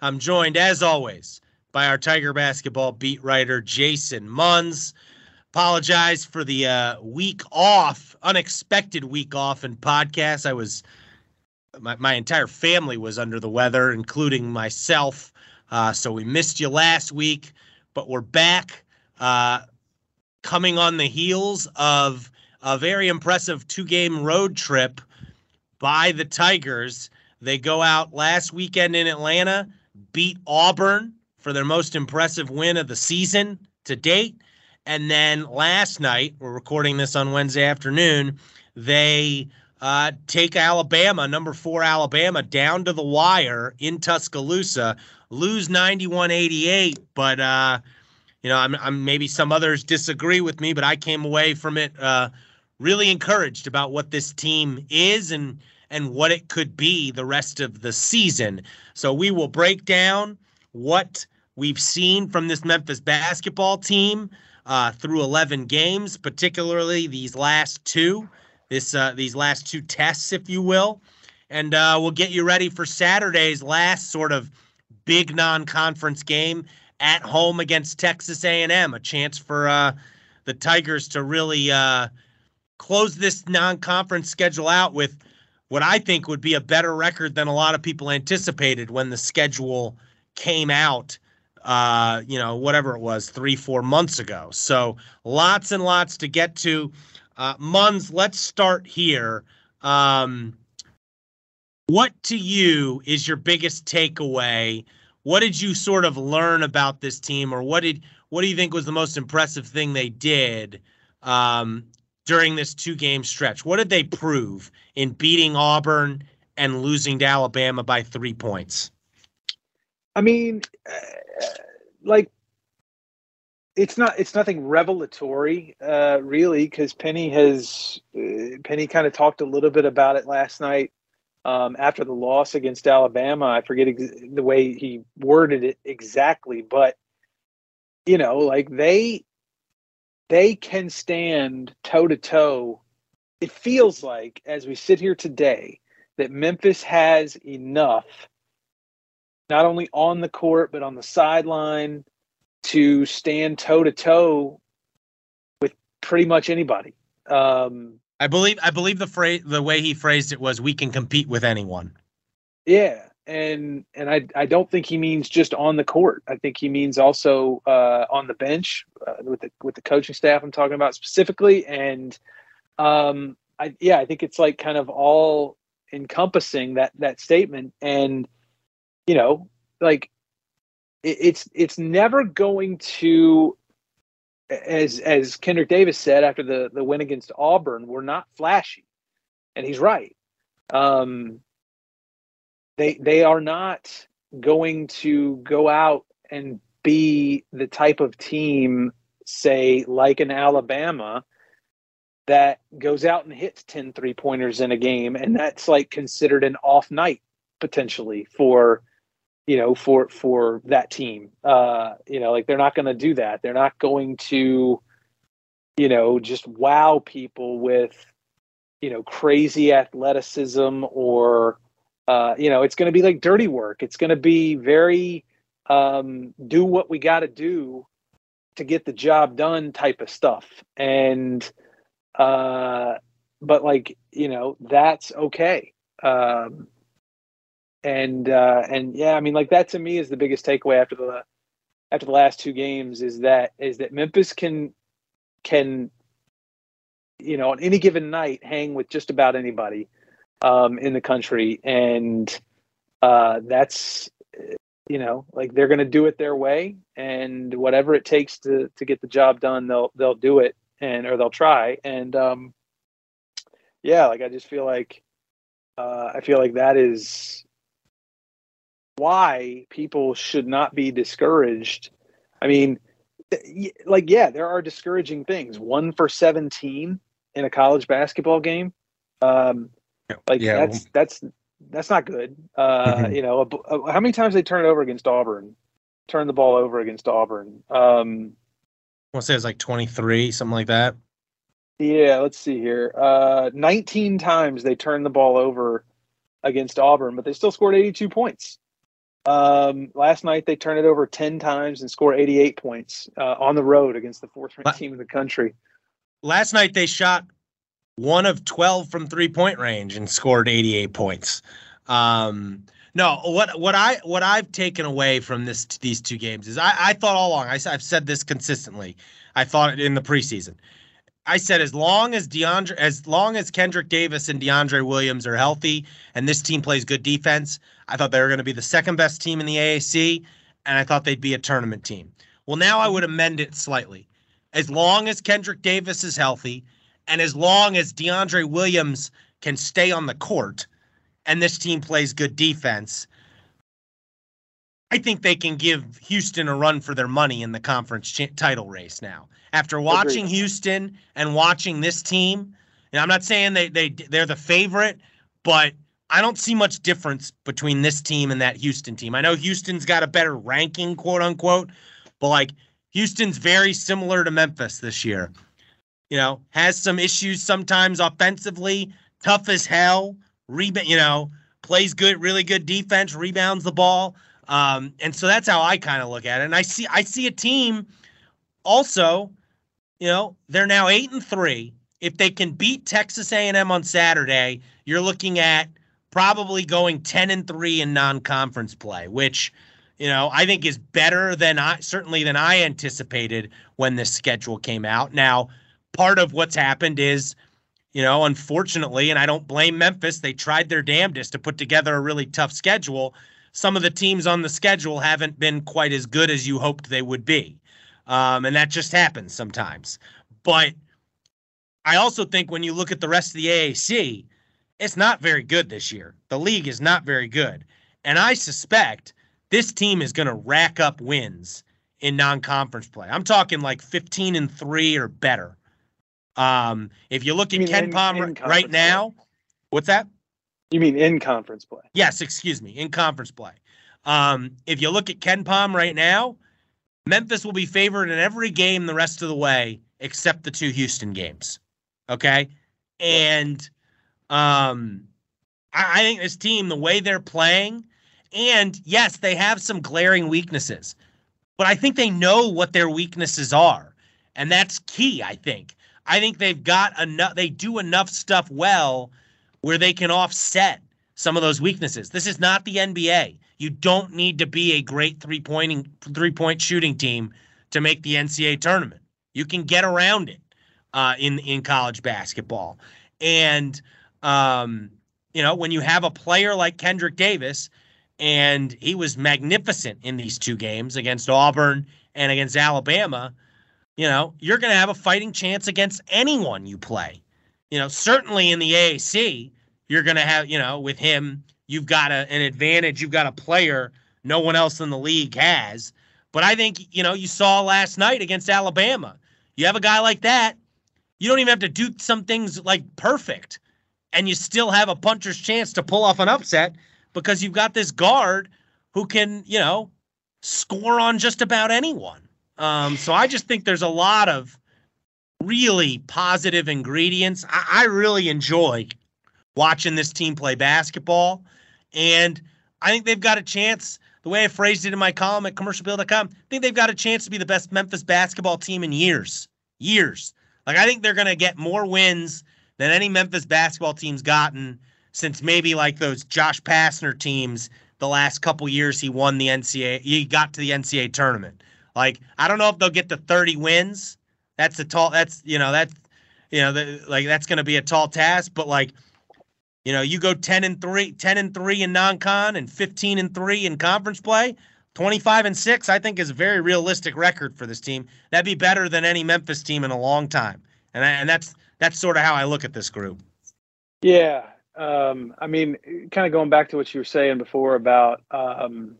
I'm joined, as always, by our Tiger basketball beat writer, Jason Munz. Apologize for the uh, week off, unexpected week off in podcast. I was, my, my entire family was under the weather, including myself. Uh, so we missed you last week, but we're back, uh, coming on the heels of a very impressive two game road trip by the Tigers. They go out last weekend in Atlanta, beat Auburn for their most impressive win of the season to date. And then last night, we're recording this on Wednesday afternoon, they uh, take Alabama, number four Alabama, down to the wire in Tuscaloosa, lose 91 88. But, uh, you know, I'm, I'm, maybe some others disagree with me, but I came away from it uh, really encouraged about what this team is and and what it could be the rest of the season. So we will break down what we've seen from this Memphis basketball team uh, through 11 games, particularly these last two, this uh, these last two tests, if you will, and uh, we'll get you ready for Saturday's last sort of big non-conference game at home against Texas A&M, a chance for uh, the Tigers to really uh, close this non-conference schedule out with what I think would be a better record than a lot of people anticipated when the schedule came out. Uh, you know, whatever it was, three, four months ago. So lots and lots to get to. Uh, Munz, let's start here. Um, what to you is your biggest takeaway? What did you sort of learn about this team, or what did what do you think was the most impressive thing they did um, during this two game stretch? What did they prove in beating Auburn and losing to Alabama by three points? I mean, uh, like it's not it's nothing revelatory uh, really because Penny has uh, Penny kind of talked a little bit about it last night um, after the loss against Alabama. I forget ex- the way he worded it exactly, but you know, like they they can stand toe to toe. It feels like, as we sit here today, that Memphis has enough, not only on the court, but on the sideline, to stand toe to toe with pretty much anybody. Um, I believe I believe the phrase the way he phrased it was we can compete with anyone. Yeah, and and I I don't think he means just on the court. I think he means also uh, on the bench uh, with the with the coaching staff. I'm talking about specifically, and um, I yeah, I think it's like kind of all encompassing that that statement, and you know, like it, it's it's never going to. As as Kendric Davis said after the the win against Auburn, we're not flashy, and he's right. Um, they they are not going to go out and be the type of team say like an Alabama that goes out and hits 10 three pointers in a game and that's like considered an off night potentially for you know for for that team. Uh you know like they're not going to do that. They're not going to you know just wow people with you know crazy athleticism or uh, you know, it's going to be like dirty work. It's going to be very um, do what we got to do to get the job done type of stuff. And, uh, but like, you know, that's okay. Um, and, uh, and yeah, I mean, like that to me is the biggest takeaway after the, after the last two games is that, is that Memphis can, can, you know, on any given night hang with just about anybody um, in the country, and uh, that's you know like they're going to do it their way, and whatever it takes to to get the job done, they'll they'll do it, and or they'll try, and um, yeah, like I just feel like uh, I feel like that is why people should not be discouraged. I mean, like yeah, there are discouraging things. One for seventeen in a college basketball game. Um, like yeah, that's that's that's not good. Uh, mm-hmm. You know, a, a, how many times they turn it over against Auburn? Turn the ball over against Auburn. Um, I want to say it's like twenty three, something like that. Yeah, let's see here. Uh, 19 times they turned the ball over against Auburn, but they still scored 82 points. Um, last night they turned it over 10 times and scored 88 points uh, on the road against the fourth ranked team in the country. Last night they shot one of 12 from three point range and scored 88 points. Um, no, what what I what I've taken away from this these two games is I, I thought all along I, I've said this consistently. I thought it in the preseason I said as long as DeAndre, as long as Kendric Davis and DeAndre Williams are healthy, and this team plays good defense, I thought they were going to be the second best team in the AAC, and I thought they'd be a tournament team. Well, now I would amend it slightly. As long as Kendric Davis is healthy, and as long as DeAndre Williams can stay on the court, and this team plays good defense, I think they can give Houston a run for their money in the conference ch- title race now after watching Agreed. Houston and watching this team, and I'm not saying they they they're the favorite, but I don't see much difference between this team and that Houston team. I know Houston's got a better ranking, quote unquote, but like Houston's very similar to Memphis this year. You know, has some issues sometimes offensively, tough as hell, rebound, you know, plays good, really good defense, rebounds the ball. Um, and so that's how I kind of look at it. And I see I see a team also you know, they're now eight and three. If they can beat Texas A&M on Saturday, you're looking at probably going ten and three in non-conference play, which you know I think is better than I certainly than I anticipated when this schedule came out. Now, part of what's happened is, you know, unfortunately, and I don't blame Memphis, they tried their damnedest to put together a really tough schedule. Some of the teams on the schedule haven't been quite as good as you hoped they would be. Um, and that just happens sometimes. But I also think when you look at the rest of the AAC, it's not very good this year. The league is not very good. And I suspect this team is going to rack up wins in non-conference play. I'm talking like 15 and 3 or better. Um, if you look at KenPom right now, play. what's that? You mean in conference play? Yes, excuse me, in conference play. Um, if you look at KenPom right now, Memphis will be favored in every game the rest of the way except the two Houston games. Okay. And um, I, I think this team, the way they're playing, and yes, they have some glaring weaknesses, but I think they know what their weaknesses are. And that's key, I think. I think they've got enough, they do enough stuff well where they can offset some of those weaknesses. This is not the NBA. You don't need to be a great three pointing three point shooting team to make the NCAA tournament. You can get around it uh, in in college basketball, and um, you know when you have a player like Kendric Davis, and he was magnificent in these two games against Auburn and against Alabama. You know you're going to have a fighting chance against anyone you play. You know certainly in the AAC you're going to have you know with him you've got a, an advantage. You've got a player no one else in the league has. But I think, you know, you saw last night against Alabama. You have a guy like that, you don't even have to do some things like perfect. And you still have a puncher's chance to pull off an upset because you've got this guard who can, you know, score on just about anyone. Um, so I just think there's a lot of really positive ingredients. I, I really enjoy watching this team play basketball. And I think they've got a chance. The way I phrased it in my column at commercialappeal.com, I think they've got a chance to be the best Memphis basketball team in years. Years. Like, I think they're going to get more wins than any Memphis basketball team's gotten since maybe like those Josh Pastner teams the last couple years he won the NCAA. He got to the NCAA tournament. Like, I don't know if they'll get to 30 wins. That's a tall, that's, you know, that's, you know, the, like that's going to be a tall task, but like, you know, you go 10 and 3, 10 and 3 in non-con and 15 and 3 in conference play. 25 and 6 I think is a very realistic record for this team. That'd be better than any Memphis team in a long time. And I, and that's that's sort of how I look at this group. Yeah. Um, I mean, kind of going back to what you were saying before about, um,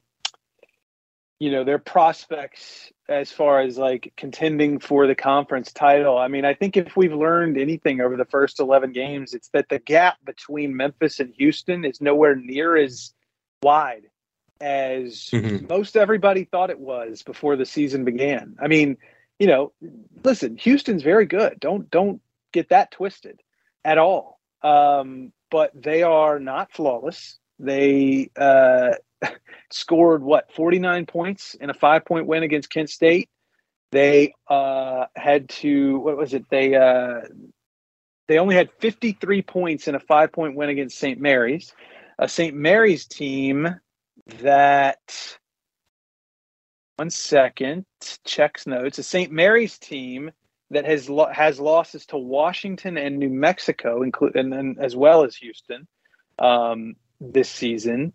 you know, their prospects as far as like contending for the conference title. I mean, I think if we've learned anything over the first 11 games, it's that the gap between Memphis and Houston is nowhere near as wide as mm-hmm. most everybody thought it was before the season began. I mean, you know, listen, Houston's very good. Don't don't get that twisted at all. Um, but they are not flawless. They uh, scored what 49 points in a five point win against Kent State. They uh, had to what was it? They uh, they only had 53 points in a five point win against St. Mary's, a St. Mary's team that one second checks notes a St. Mary's team that has lo- has losses to Washington and New Mexico, including and, as well as Houston um, this season.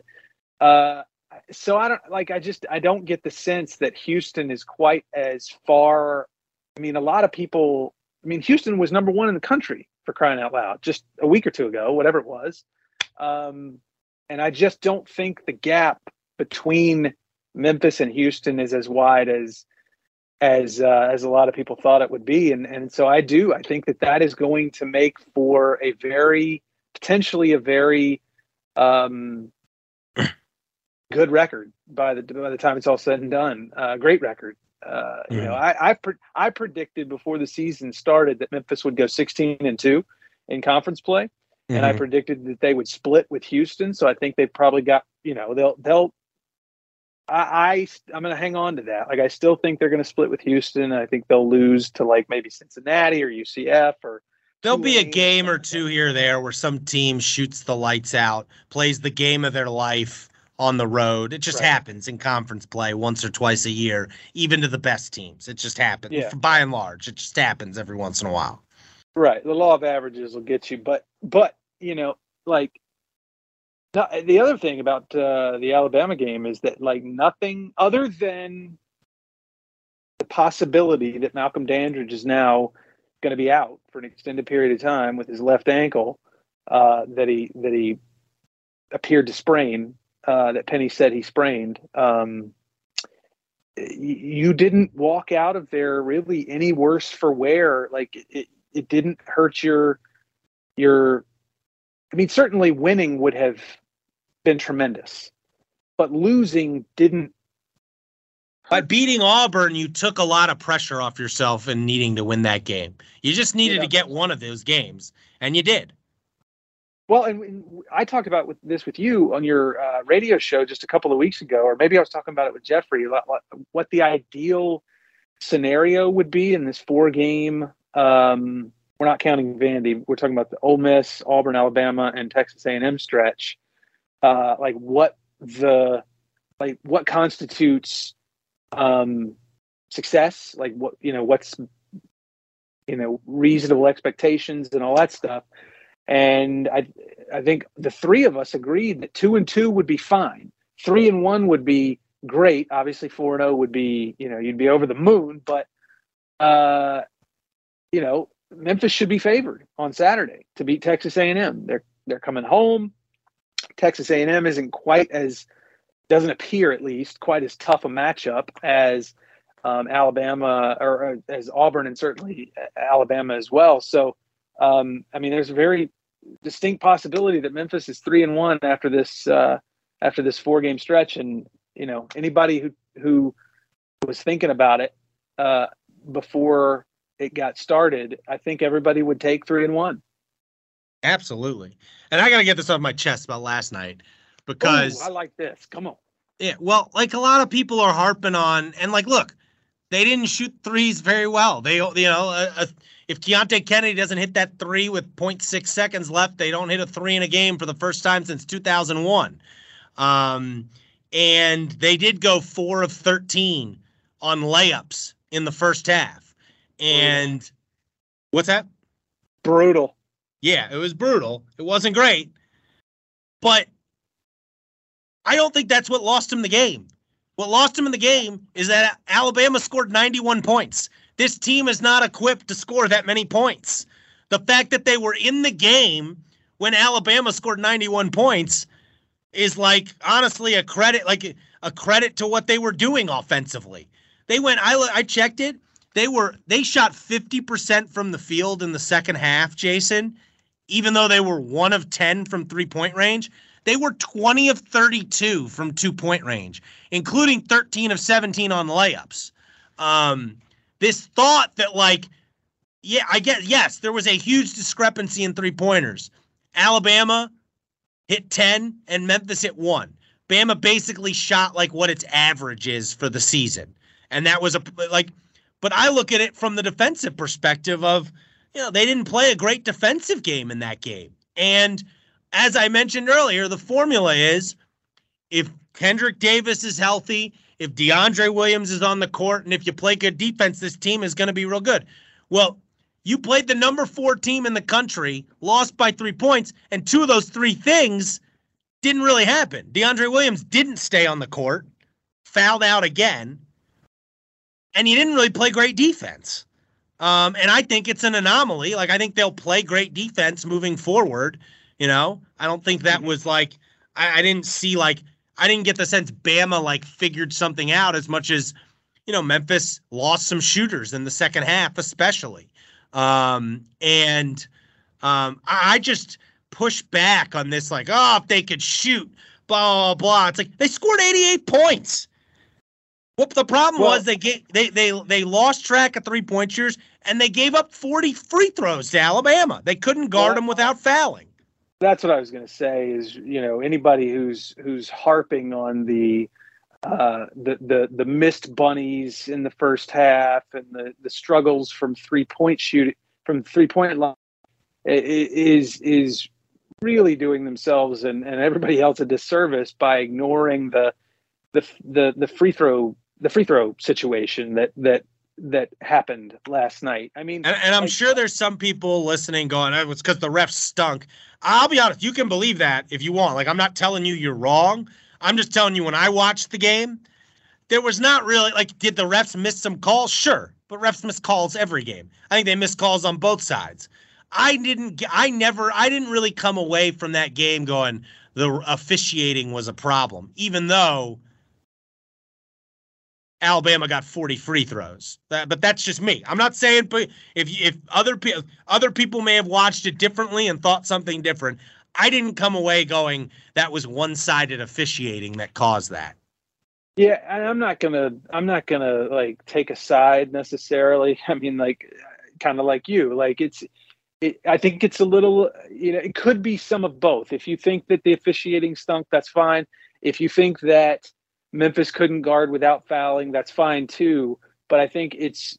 Uh, so I don't like. I just I don't get the sense that Houston is quite as far. I mean, a lot of people. I mean, Houston was number one in the country for crying out loud just a week or two ago, whatever it was. Um, and I just don't think the gap between Memphis and Houston is as wide as as uh, as a lot of people thought it would be, and and so I do. I think that that is going to make for a very potentially a very um, good record by the by the time it's all said and done. Uh, great record. Uh. You know, I I, pre- I predicted before the season started that Memphis would go 16 and two in conference play, mm-hmm. and I mm-hmm. predicted that they would split with Houston. So I think they probably got you know they'll they'll I, I I'm going to hang on to that. Like I still think they're going to split with Houston. I think they'll lose to like maybe Cincinnati or UCF or. There'll be a game or two here or there where some team shoots the lights out, plays the game of their life on the road. It just right. happens in conference play once or twice a year, even to the best teams. It just happens. Yeah. By and large, it just happens every once in a while. Right. The law of averages will get you, but but you know, like the other thing about uh, the Alabama game is that like nothing other than the possibility that Malcolm Dandridge is now going to be out for an extended period of time with his left ankle uh, that he that he appeared to sprain uh, that Penny said he sprained. Um, you didn't walk out of there really any worse for wear. Like it, it didn't hurt your your. I mean, certainly winning would have been tremendous, but losing didn't. By beating Auburn, you took a lot of pressure off yourself and needing to win that game. You just needed yeah. to get one of those games, and you did. Well, and, I talked about with this with you on your uh, radio show just a couple of weeks ago, or maybe I was talking about it with Jeffrey. What the ideal scenario would be in this four-game. Um, we're not counting Vandy. We're talking about the Ole Miss, Auburn, Alabama, and Texas A&M stretch uh, like what the like what constitutes um, success, like what you know what's you know reasonable expectations and all that stuff. And I I think the three of us agreed that two and two would be fine. Three and one would be great. Obviously, four and zero oh would be you know you'd be over the moon. But uh, you know Memphis should be favored on Saturday to beat Texas A and M. They're they're coming home. Texas A&M isn't quite as doesn't appear at least quite as tough a matchup as um, Alabama or, or, as Auburn and certainly Alabama as well. So um, I mean, there's a very distinct possibility that Memphis is three and one after this uh, after this four game stretch, and you know anybody who who was thinking about it uh, before it got started, I think everybody would take three and one. Absolutely. And I got to get this off my chest about last night because Ooh, I like this. Come on. Yeah. Well, like a lot of people are harping on, and like, look, they didn't shoot threes very well. They, you know, uh, uh, if Keonte Kennedy doesn't hit that three with 0.6 seconds left, they don't hit a three in a game for the first time since 2001. Um, and they did go four of 13 on layups in the first half. And Brutal. what's that? Brutal. Yeah, it was brutal. It wasn't great. But I don't think that's what lost him the game. What lost him in the game is that Alabama scored 91 points. This team is not equipped to score that many points. The fact that they were in the game when Alabama scored 91 points is like honestly a credit, like a credit to what they were doing offensively. They went, I, I checked it. They were, they shot 50% from the field in the second half, Jason, even though they were one of 10 from three point range. They were 20 of 32 from two point range, including 13 of 17 on layups. Um, this thought that, like, yeah, I get, yes, there was a huge discrepancy in three pointers. Alabama hit 10 and Memphis hit one. Bama basically shot like what its average is for the season. And that was a, like, but I look at it from the defensive perspective of, you know, they didn't play a great defensive game in that game. And, as I mentioned earlier, the formula is if Kendric Davis is healthy, if DeAndre Williams is on the court, and if you play good defense, this team is going to be real good. Well, you played the number four team in the country, lost by three points, and two of those three things didn't really happen. DeAndre Williams didn't stay on the court, fouled out again, and he didn't really play great defense. Um, and I think it's an anomaly. Like I think they'll play great defense moving forward. You know, I don't think that mm-hmm. was like I, I didn't see like I didn't get the sense Bama like figured something out as much as you know Memphis lost some shooters in the second half, especially. Um, and um, I, just push back on this, like, oh, if they could shoot, blah blah blah. It's like they scored 88 points. What the problem well, was they get they they they lost track of three point shooters and they gave up 40 free throws to Alabama. They couldn't guard well, them without fouling that's what I was going to say. Is you know anybody who's who's harping on the uh, the the the missed bunnies in the first half and the the struggles from three point shoot from three point line is is really doing themselves and, and everybody else a disservice by ignoring the the the the free throw the free throw situation that that that happened last night. I mean, and, and I'm like, sure there's some people listening going, oh, "It's because the refs stunk." I'll be honest, you can believe that if you want. Like, I'm not telling you you're wrong. I'm just telling you when I watched the game, there was not really like, did the refs miss some calls? Sure, but refs miss calls every game. I think they missed calls on both sides. I didn't. I never. I didn't really come away from that game going the officiating was a problem, even though Alabama got 40 free throws. That, but that's just me. I'm not saying but if if other people other people may have watched it differently and thought something different. I didn't come away going that was one-sided officiating that caused that. Yeah, I'm not gonna I'm not gonna like take a side necessarily. I mean, like kind of like you, like it's. It, I think it's a little, you know, it could be some of both. If you think that the officiating stunk, that's fine. If you think that Memphis couldn't guard without fouling. That's fine too. But I think it's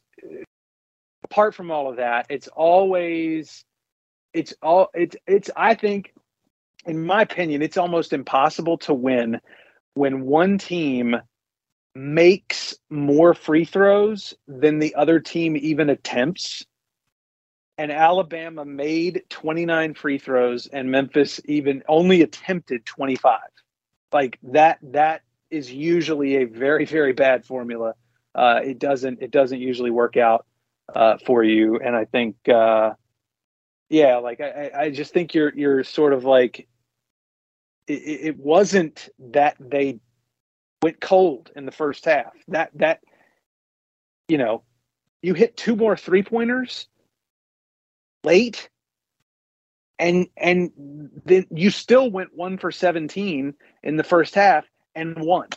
apart from all of that, it's always it's all it's it's I think in my opinion, it's almost impossible to win when one team makes more free throws than the other team even attempts. And Alabama made 29 free throws and Memphis even only attempted 25. Like that that is usually a very very bad formula. Uh, it doesn't it doesn't usually work out uh, for you, and I think uh, yeah, like I, I just think you're you're sort of like it, it wasn't that they went cold in the first half. That that you know you hit two more three pointers late and and then you still went one for 17 in the first half and one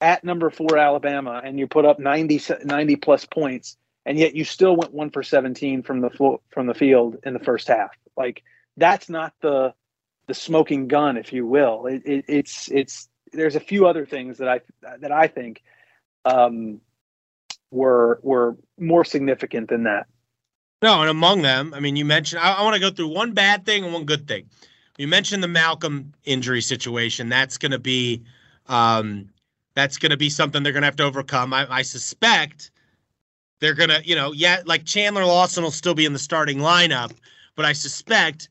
at number four Alabama, and you put up 90, 90 plus points, and yet you still went one for 17 from the from the field in the first half. Like that's not the the smoking gun, if you will. It, it, it's it's there's a few other things that I that I think um, were were more significant than that. No, and among them, I mean, you mentioned. I, I want to go through one bad thing and one good thing. You mentioned the Malcolm injury situation. That's going to be um, that's going to be something they're going to have to overcome. I, I suspect they're going to, you know, yeah, like Chandler Lawson will still be in the starting lineup, but I suspect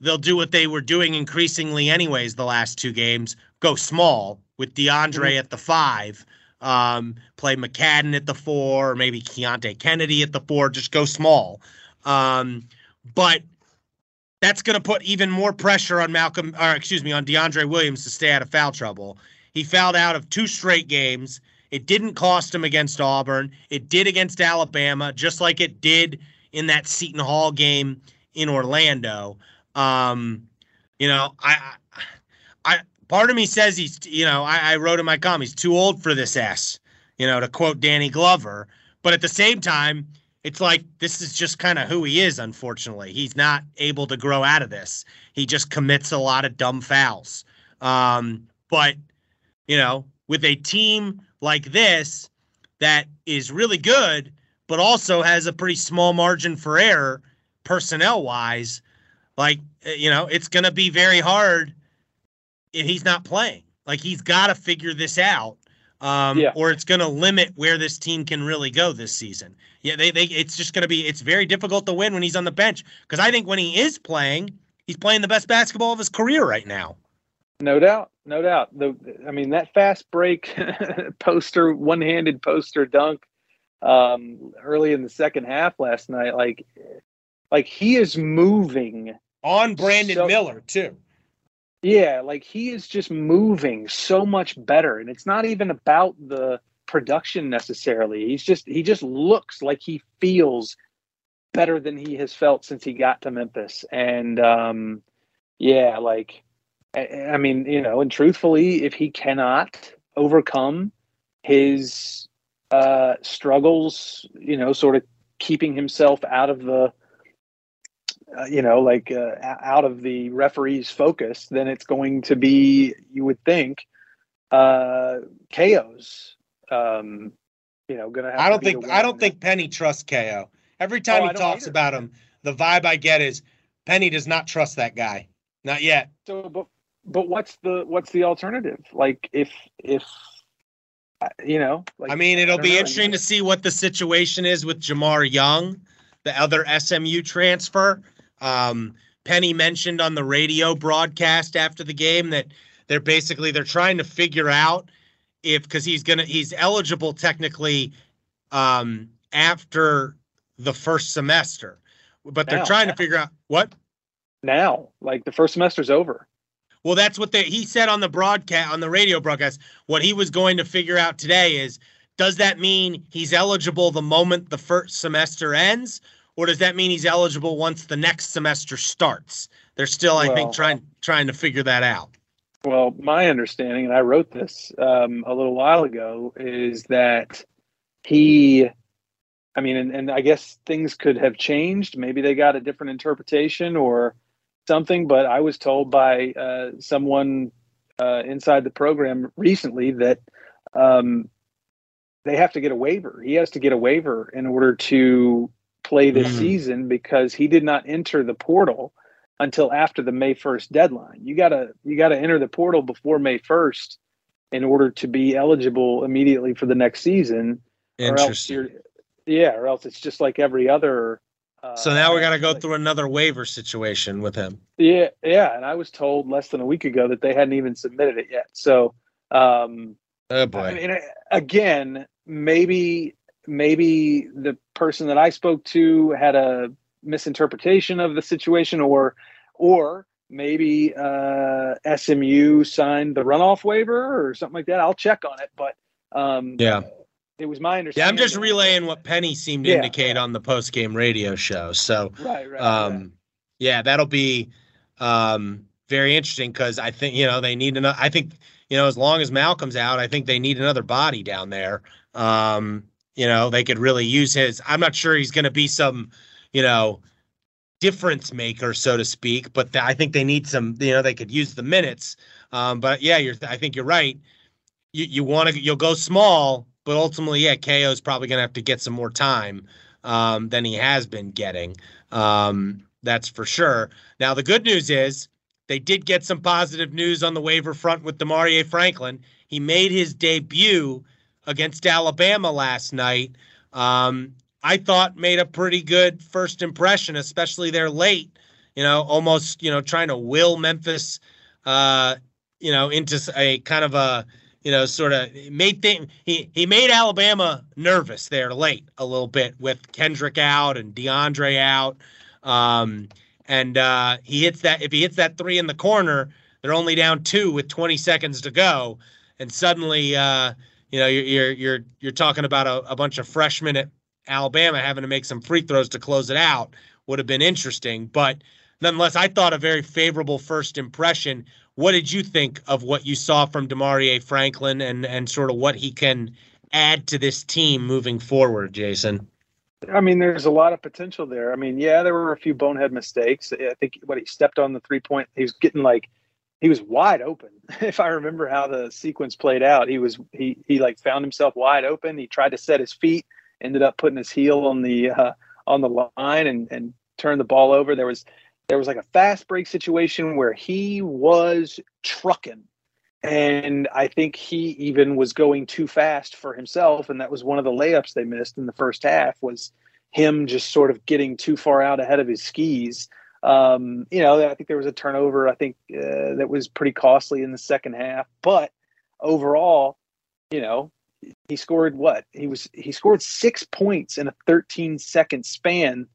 they'll do what they were doing increasingly, anyways, the last two games go small with DeAndre mm-hmm. at the five, um, play McCadden at the four, or maybe Keonte Kennedy at the four, just go small. Um, but that's going to put even more pressure on Malcolm, or excuse me, on DeAndre Williams to stay out of foul trouble. He fouled out of two straight games. It didn't cost him against Auburn. It did against Alabama, just like it did in that Seton Hall game in Orlando. Um, you know, I, I, part of me says he's, you know, I, I wrote in my column, he's too old for this S, you know, to quote Danny Glover. But at the same time, it's like this is just kind of who he is, unfortunately. He's not able to grow out of this. He just commits a lot of dumb fouls. Um, but, you know, with a team like this that is really good, but also has a pretty small margin for error personnel wise, like, you know, it's going to be very hard if he's not playing. Like he's got to figure this out, um, yeah. or it's going to limit where this team can really go this season. Yeah, they, they it's just going to be it's very difficult to win when he's on the bench because I think when he is playing, he's playing the best basketball of his career right now. No doubt, no doubt. The I mean that fast break poster, one-handed poster dunk um, early in the second half last night, like like he is moving on Brandon so, Miller too. Yeah, like he is just moving so much better. And it's not even about the production necessarily. He's just he just looks like he feels better than he has felt since he got to Memphis. And um yeah, like I, I mean, you know, and truthfully, if he cannot overcome his uh struggles, you know, sort of keeping himself out of the uh, you know, like uh, out of the referee's focus, then it's going to be, you would think, uh, KO's. Um, you know, gonna. I don't think I don't think Penny trusts KO. Every time oh, he talks about him, the vibe I get is Penny does not trust that guy. Not yet. So, but but what's the what's the alternative? Like if if uh, you know, like, I mean, it'll I be know. interesting to see what the situation is with Jamar Young, the other SMU transfer. Um, Penny mentioned on the radio broadcast after the game that they're basically they're trying to figure out if because he's gonna he's eligible technically um, after the first semester, but they're now, trying to figure out what now. Like the first semester's over. Well, that's what they, he said on the broadcast on the radio broadcast. What he was going to figure out today is does that mean he's eligible the moment the first semester ends, or does that mean he's eligible once the next semester starts? They're still, I think, trying trying to figure that out. Well, my understanding, and I wrote this um, a little while ago, is that he, I mean, and, and I guess things could have changed. Maybe they got a different interpretation or something, but I was told by uh, someone uh, inside the program recently that um, they have to get a waiver. He has to get a waiver in order to play this mm. season because he did not enter the portal until after the May 1st deadline. You got to you got to enter the portal before May 1st in order to be eligible immediately for the next season. Interesting. yeah, or else it's just like every other uh, so now we got to go through another waiver situation with him. Yeah, yeah, and I was told less than a week ago that they hadn't even submitted it yet. So, um, oh boy. I mean, again, maybe maybe the person that I spoke to had a misinterpretation of the situation, or or maybe uh, SMU signed the runoff waiver or something like that. I'll check on it, but um, yeah, it was my understanding. Yeah, I'm just relaying what Penny seemed to yeah. indicate on the post game radio show. So, right, right, um, right. yeah, that'll be um, very interesting because I think you know they need another. I think you know as long as Malcolm's out, I think they need another body down there. Um, you know, they could really use his. I'm not sure he's going to be some, you know, difference maker, so to speak. But th- I think they need some. You know, they could use the minutes. Um, but yeah, you're. I think you're right. You you want to you'll go small, but ultimately, yeah, KO is probably going to have to get some more time um, than he has been getting. Um, that's for sure. Now the good news is they did get some positive news on the waiver front with Demaria Franklin. He made his debut against Alabama last night. Um, I thought made a pretty good first impression, especially there late. You know, almost you know trying to will Memphis, uh, you know, into a kind of a you know sort of made thing. He he made Alabama nervous there late a little bit with Kendric out and DeAndre out. Um, and uh, he hits that. If he hits that three in the corner, they're only down two with 20 seconds to go, and suddenly, uh, you know, you're you're you're, you're talking about a, a bunch of freshmen at Alabama having to make some free throws to close it out. Would have been interesting, but nonetheless, I thought a very favorable first impression. What did you think of what you saw from Demarie Franklin and and sort of what he can add to this team moving forward, Jason? I mean, there's a lot of potential there. I mean, yeah, there were a few bonehead mistakes. I think what he stepped on the three point, he was getting like he was wide open. If I remember how the sequence played out, he was he he like found himself wide open. He tried to set his feet, ended up putting his heel on the uh, on the line and and turned the ball over. There was there was like a fast break situation where he was trucking and I think he even was going too fast for himself, and that was one of the layups they missed in the first half. Was him just sort of getting too far out ahead of his skis. Um, you know, I think there was a turnover. I think uh, that was pretty costly in the second half. But overall, you know, he scored what? He was he scored six points in a 13 second span.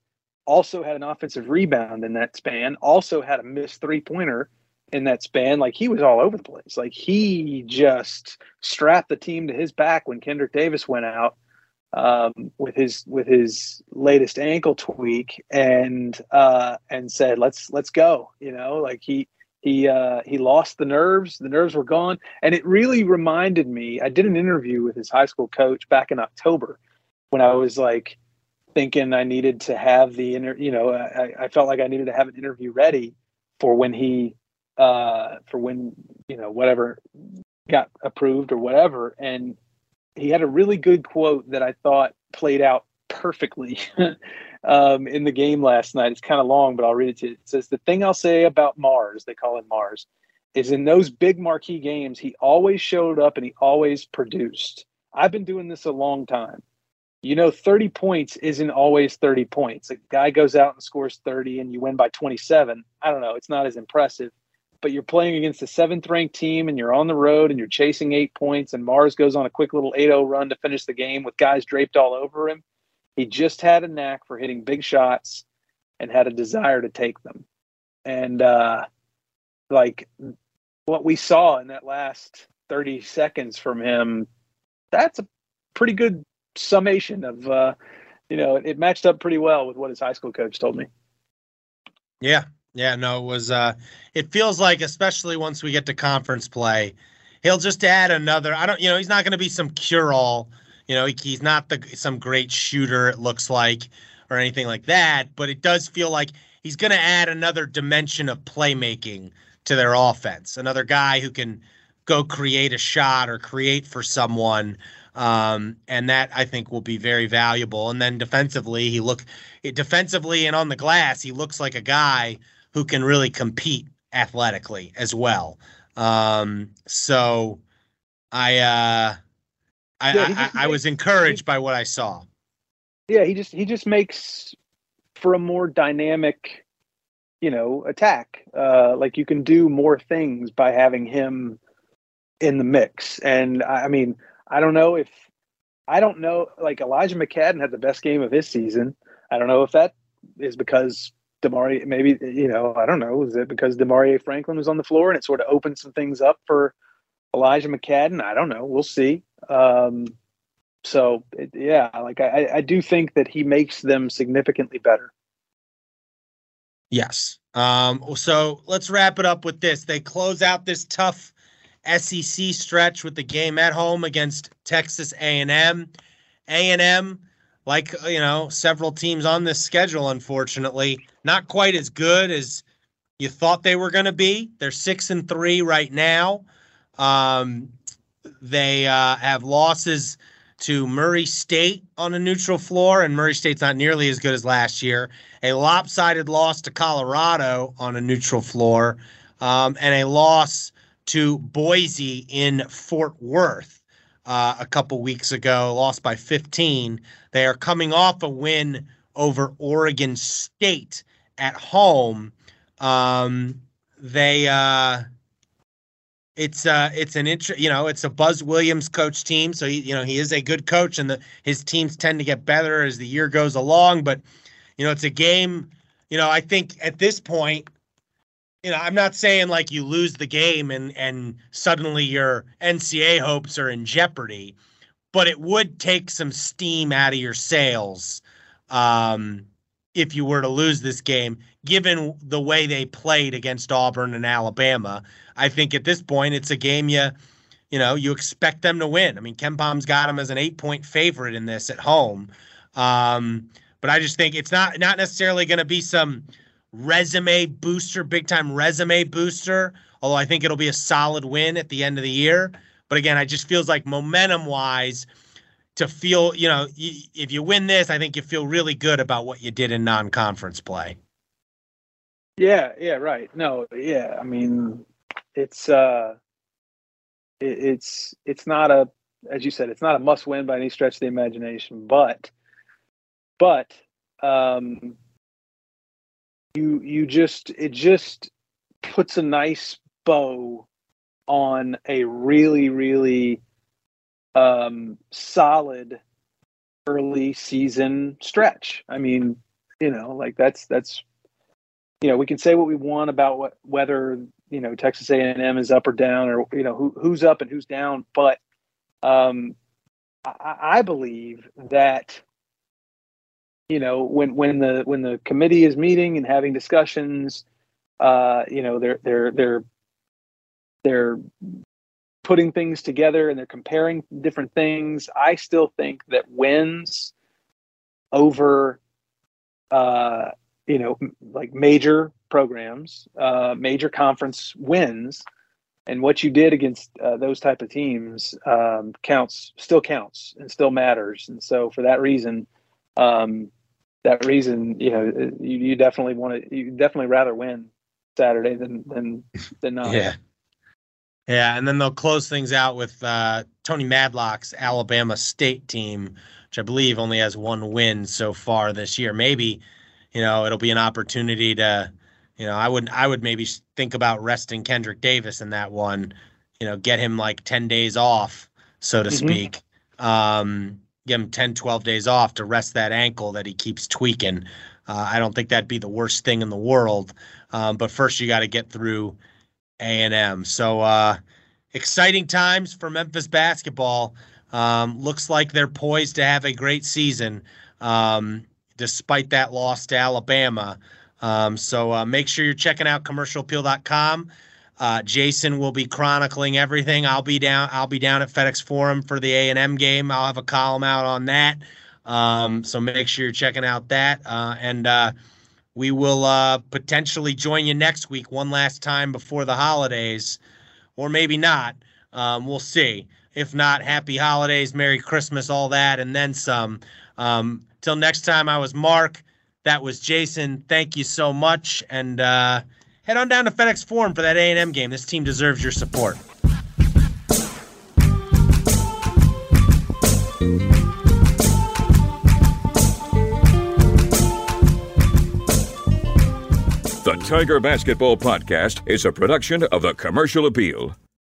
Also had an offensive rebound in that span. Also had a missed three pointer in that span. Like he was all over the place. Like he just strapped the team to his back when Kendric Davis went out um, with his with his latest ankle tweak and uh, and said, "Let's let's go." You know, like he he uh, he lost the nerves. The nerves were gone, and it really reminded me. I did an interview with his high school coach back in October when I was like thinking I needed to have the inter. You know, I, I felt like I needed to have an interview ready for when he uh, for when you know whatever got approved or whatever. And he had a really good quote that I thought played out perfectly um, in the game last night. It's kind of long, but I'll read it to you. It says, The thing I'll say about Mars, they call him Mars, is in those big marquee games, he always showed up and he always produced. I've been doing this a long time. You know, 30 points isn't always 30 points. A guy goes out and scores 30 and you win by 27. I don't know. It's not as impressive but you're playing against a seventh ranked team and you're on the road and you're chasing eight points and Mars goes on a quick little 8-0 run to finish the game with guys draped all over him. He just had a knack for hitting big shots and had a desire to take them. And uh like what we saw in that last 30 seconds from him, that's a pretty good summation of uh you know, it, matched up pretty well with what his high school coach told me. Yeah, yeah, no, it was. Uh, it feels like, especially once we get to conference play, he'll just add another. I don't, you know, he's not going to be some cure-all. You know, he, he's not the some great shooter. It looks like, or anything like that. But it does feel like he's going to add another dimension of playmaking to their offense. Another guy who can go create a shot or create for someone. Um, and that I think will be very valuable. And then defensively, he look defensively and on the glass, he looks like a guy who can really compete athletically as well. Um, so I, uh, I, yeah, I, makes, I, was encouraged he, by what I saw. Yeah, he just he just makes for a more dynamic, you know, attack. Uh, like you can do more things by having him in the mix. And I, I mean, I don't know if I don't know. Like Elijah McCadden had the best game of his season. I don't know if that is because Demarie, maybe you know, I don't know. Is it because Demarie Franklin was on the floor and it sort of opened some things up for Elijah McCadden? I don't know. We'll see. Um, so it, yeah, like I, I do think that he makes them significantly better. Yes. Um, so let's wrap it up with this. They close out this tough SEC stretch with the game at home against Texas A&M. A&M like you know several teams on this schedule unfortunately not quite as good as you thought they were going to be. They're six and three right now. Um, they uh, have losses to murray state on a neutral floor and murray state's not nearly as good as last year. A lopsided loss to colorado on a neutral floor um, and a loss to boise in fort worth uh, a couple weeks ago, lost by 15. They are coming off a win over Oregon State at home. Um, they uh, it's uh, it's an int- you know it's a Buzz Williams coach team, so he, you know he is a good coach, and the his teams tend to get better as the year goes along. But you know it's a game you know, I think at this point, you know, I'm not saying like you lose the game and and suddenly your NCAA hopes are in jeopardy, but it would take some steam out of your sails um, if you were to lose this game, given the way they played against Auburn and Alabama. I think at this point it's a game you, you know, you expect them to win. I mean, KenPom's got them as an eight point favorite in this at home. Um, but I just think it's not not necessarily going to be some resume booster, big time resume booster. Although I think it'll be a solid win at the end of the year. But again, I just feels like momentum wise, to feel you know if you win this, I think you feel really good about what you did in non conference play. Yeah, yeah, right. No, yeah. I mean, it's uh, it, it's it's not a as you said, it's not a must win by any stretch of the imagination, but but um you you just it just puts a nice bow on a really really um solid early season stretch. I mean you know like that's that's you know we can say what we want about what whether you know texas a&m is up or down or you know who, who's up and who's down but um I, I believe that you know when when the when the committee is meeting and having discussions uh you know they're they're they're they're putting things together and they're comparing different things. I still think that wins over uh you know like major programs uh major conference wins. And what you did against uh, those type of teams um, counts still counts and still matters. And so for that reason um, that reason, you know, you, you definitely want to, you definitely rather win Saturday than than than not. Yeah. Yeah, and then they'll close things out with uh, Tony Madlock's Alabama State team, which I believe only has one win so far this year. Maybe, you know, it'll be an opportunity to, you know, I would I would maybe think about resting Kendric Davis in that one, you know, get him like ten days off, so to mm-hmm. speak. Um, give him 10, 12 days off to rest that ankle that he keeps tweaking. Uh, I don't think that'd be the worst thing in the world. Um, but first, you got to get through A and M. So uh, exciting times for Memphis basketball. Um, looks like they're poised to have a great season, um, despite that loss to Alabama. Um, so uh, make sure you're checking out commercialappeal.com. Uh, Jason will be chronicling everything. I'll be down. I'll be down at FedEx Forum for the A and M game. I'll have a column out on that. Um, so make sure you're checking out that. Uh, and uh, we will uh, potentially join you next week, one last time before the holidays, or maybe not. Um, we'll see. If not, happy holidays, Merry Christmas, all that, and then some. Um, till next time, I was Mark. That was Jason. Thank you so much, and uh, head on down to FedEx Forum for that A&M game. This team deserves your support. The Tiger Basketball Podcast is a production of the Commercial Appeal.